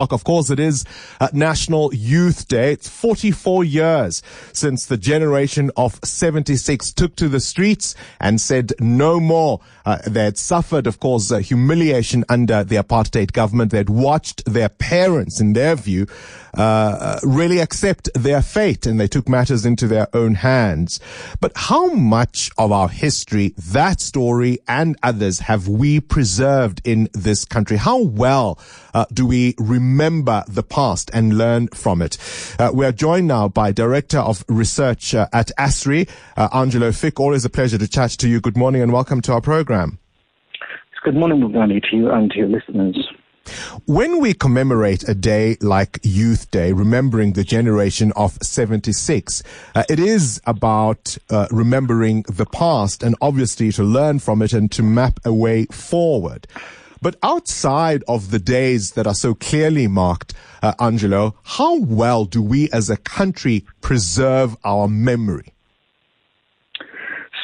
Of course, it is National Youth Day. It's 44 years since the generation of 76 took to the streets and said no more. Uh, they had suffered, of course, uh, humiliation under the apartheid government. They had watched their parents, in their view, uh, uh, really accept their fate and they took matters into their own hands. But how much of our history, that story and others have we preserved in this country? How well uh, do we remember the past and learn from it? Uh, we are joined now by Director of Research uh, at ASRI, uh, Angelo Fick. Always a pleasure to chat to you. Good morning and welcome to our program. Good morning, Mugani, to you and to your listeners. When we commemorate a day like Youth Day, remembering the generation of 76, uh, it is about uh, remembering the past and obviously to learn from it and to map a way forward. But outside of the days that are so clearly marked, uh, Angelo, how well do we as a country preserve our memory?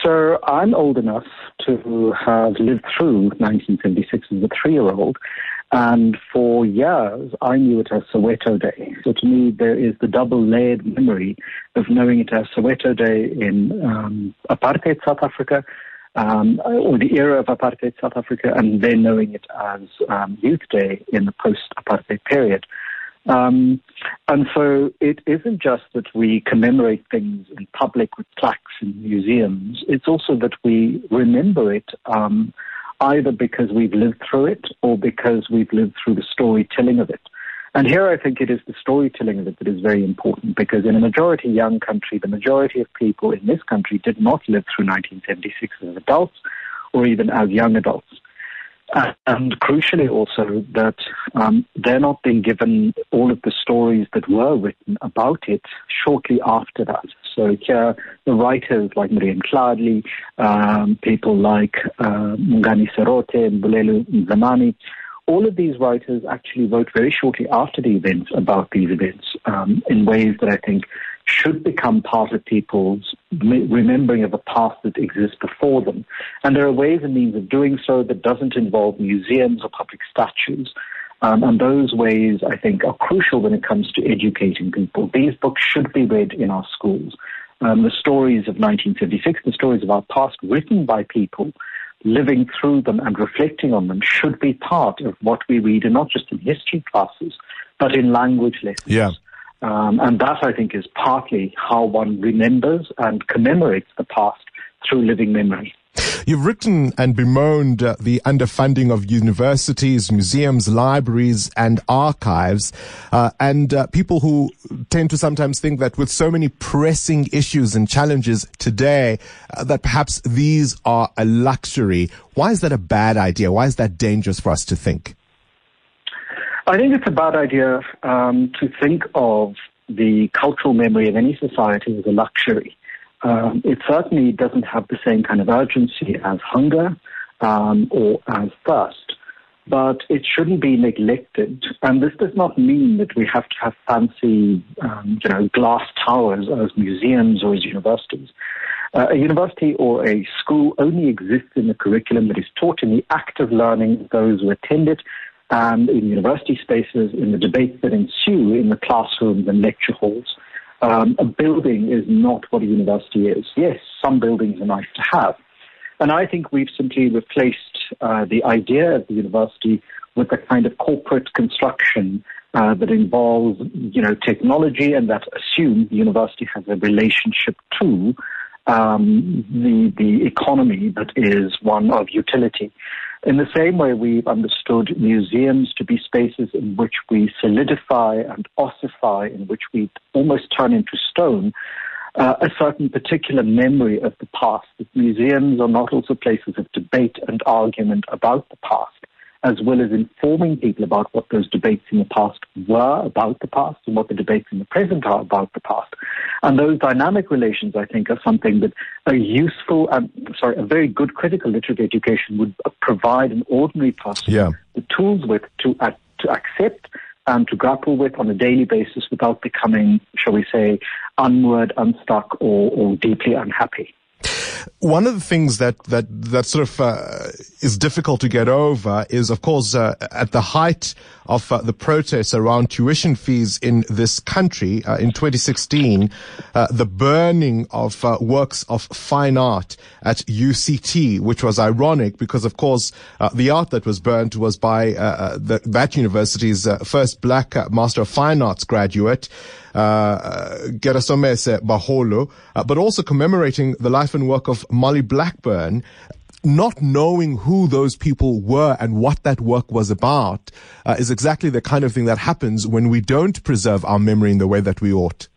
So I'm old enough to have lived through 1976 as a three-year-old. And for years, I knew it as Soweto Day. So to me, there is the double layered memory of knowing it as Soweto Day in um, apartheid South Africa um, or the era of apartheid South Africa, and then knowing it as um, Youth Day in the post-apartheid period. Um, and so it isn't just that we commemorate things in public with plaques in museums. It's also that we remember it um, either because we've lived through it or because we've lived through the storytelling of it. And here I think it is the storytelling of it that is very important because in a majority young country, the majority of people in this country did not live through 1976 as adults or even as young adults. Uh, and crucially also that um, they're not being given all of the stories that were written about it shortly after that. So here, the writers like Miriam Tlali, um, people like uh, Mongane Serote and Bulelo Mzamane, all of these writers actually wrote very shortly after the events about these events um, in ways that I think should become part of people's remembering of a past that exists before them. And there are ways and means of doing so that doesn't involve museums or public statues. Um, and those ways, I think, are crucial when it comes to educating people. These books should be read in our schools. Um, the stories of 1976, the stories of our past, written by people living through them and reflecting on them should be part of what we read, and not just in history classes, but in language lessons. Yeah. Um, and that, I think, is partly how one remembers and commemorates the past through living memory. You've written and bemoaned uh, the underfunding of universities, museums, libraries, and archives, uh, and uh, people who tend to sometimes think that with so many pressing issues and challenges today, uh, that perhaps these are a luxury. Why is that a bad idea? Why is that dangerous for us to think? I think it's a bad idea um, to think of the cultural memory of any society as a luxury. Um, it certainly doesn't have the same kind of urgency as hunger um, or as thirst, but it shouldn't be neglected. And this does not mean that we have to have fancy, um, you know, glass towers as museums or as universities. Uh, a university or a school only exists in the curriculum that is taught in the act of learning those who attend it and in university spaces, in the debates that ensue in the classrooms and lecture halls. Um, a building is not what a university is. Yes, some buildings are nice to have. And I think we've simply replaced uh, the idea of the university with a kind of corporate construction uh, that involves, you know, technology and that assumes the university has a relationship to um, the the economy that is one of utility. In the same way, we've understood museums to be spaces in which we solidify and ossify, in which we almost turn into stone uh, a certain particular memory of the past. That museums are not also places of debate and argument about the past, as well as informing people about what those debates in the past were about the past and what the debates in the present are about the past. And those dynamic relations, I think, are something that a useful, um, sorry, a very good critical literary education would provide an ordinary person yeah. the tools with to, uh, to accept and to grapple with on a daily basis without becoming, shall we say, unword, unstuck, or, or deeply unhappy. One of the things that that that sort of uh, is difficult to get over is, of course, uh, at the height of uh, the protests around tuition fees in this country. Uh, in 2016, uh, the burning of uh, works of fine art at UCT, which was ironic because, of course, the art that was burnt was by the, that university's first black Master of Fine Arts graduate uh, Keresemose Baholo, uh, but also commemorating the life and work of Molly Blackburn not knowing who those people were and what that work was about uh, is exactly the kind of thing that happens when we don't preserve our memory in the way that we ought.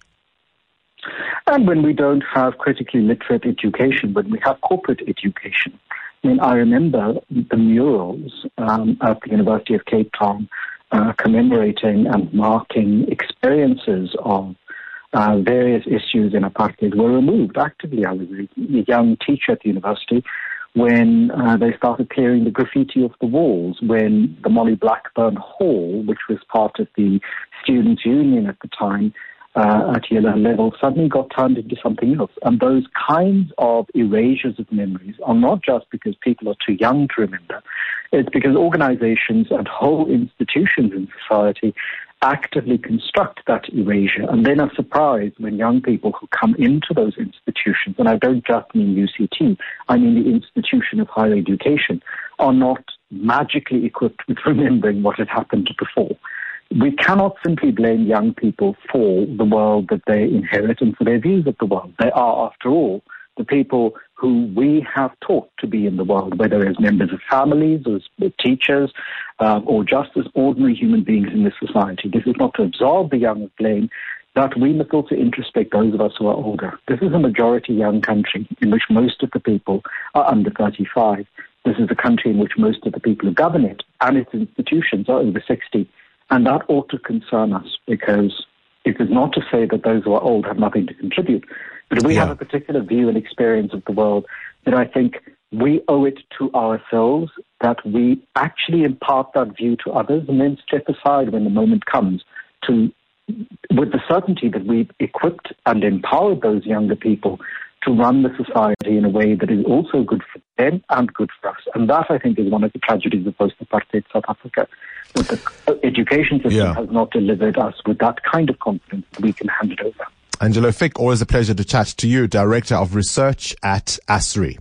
And when we don't have critically literate education, when we have corporate education. I mean, I remember the murals um, at the University of Cape Town uh, commemorating and marking experiences of uh, various issues in apartheid were removed actively. I was a young teacher at the university when uh, they started clearing the graffiti off the walls, when the Molly Blackburn Hall, which was part of the Students' Union at the time, uh, at yellow level suddenly got turned into something else. And those kinds of erasures of memories are not just because people are too young to remember. It's because organizations and whole institutions in society actively construct that erasure and then are surprised when young people who come into those institutions, and I don't just mean UCT, I mean the institution of higher education, are not magically equipped with remembering what had happened before we cannot simply blame young people for the world that they inherit and for their views of the world. They are, after all, the people who we have taught to be in the world, whether as members of families, as teachers, um, or just as ordinary human beings in this society. This is not to absolve the young of blame, but we must also introspect those of us who are older. This is a majority young country in which most of the people are under 35. This is a country in which most of the people who govern it and its institutions are over 60. And that ought to concern us because it is not to say that those who are old have nothing to contribute, but we yeah. have a particular view and experience of the world that I think we owe it to ourselves that we actually impart that view to others and then step aside when the moment comes to with the certainty that we've equipped and empowered those younger people to run the society in a way that is also good for them and good for us. And that, I think, is one of the tragedies of post-apartheid South Africa. That the education system yeah. has not delivered us with that kind of confidence that we can hand it over. Angelo Fick, always a pleasure to chat to you, Director of Research at ASRI.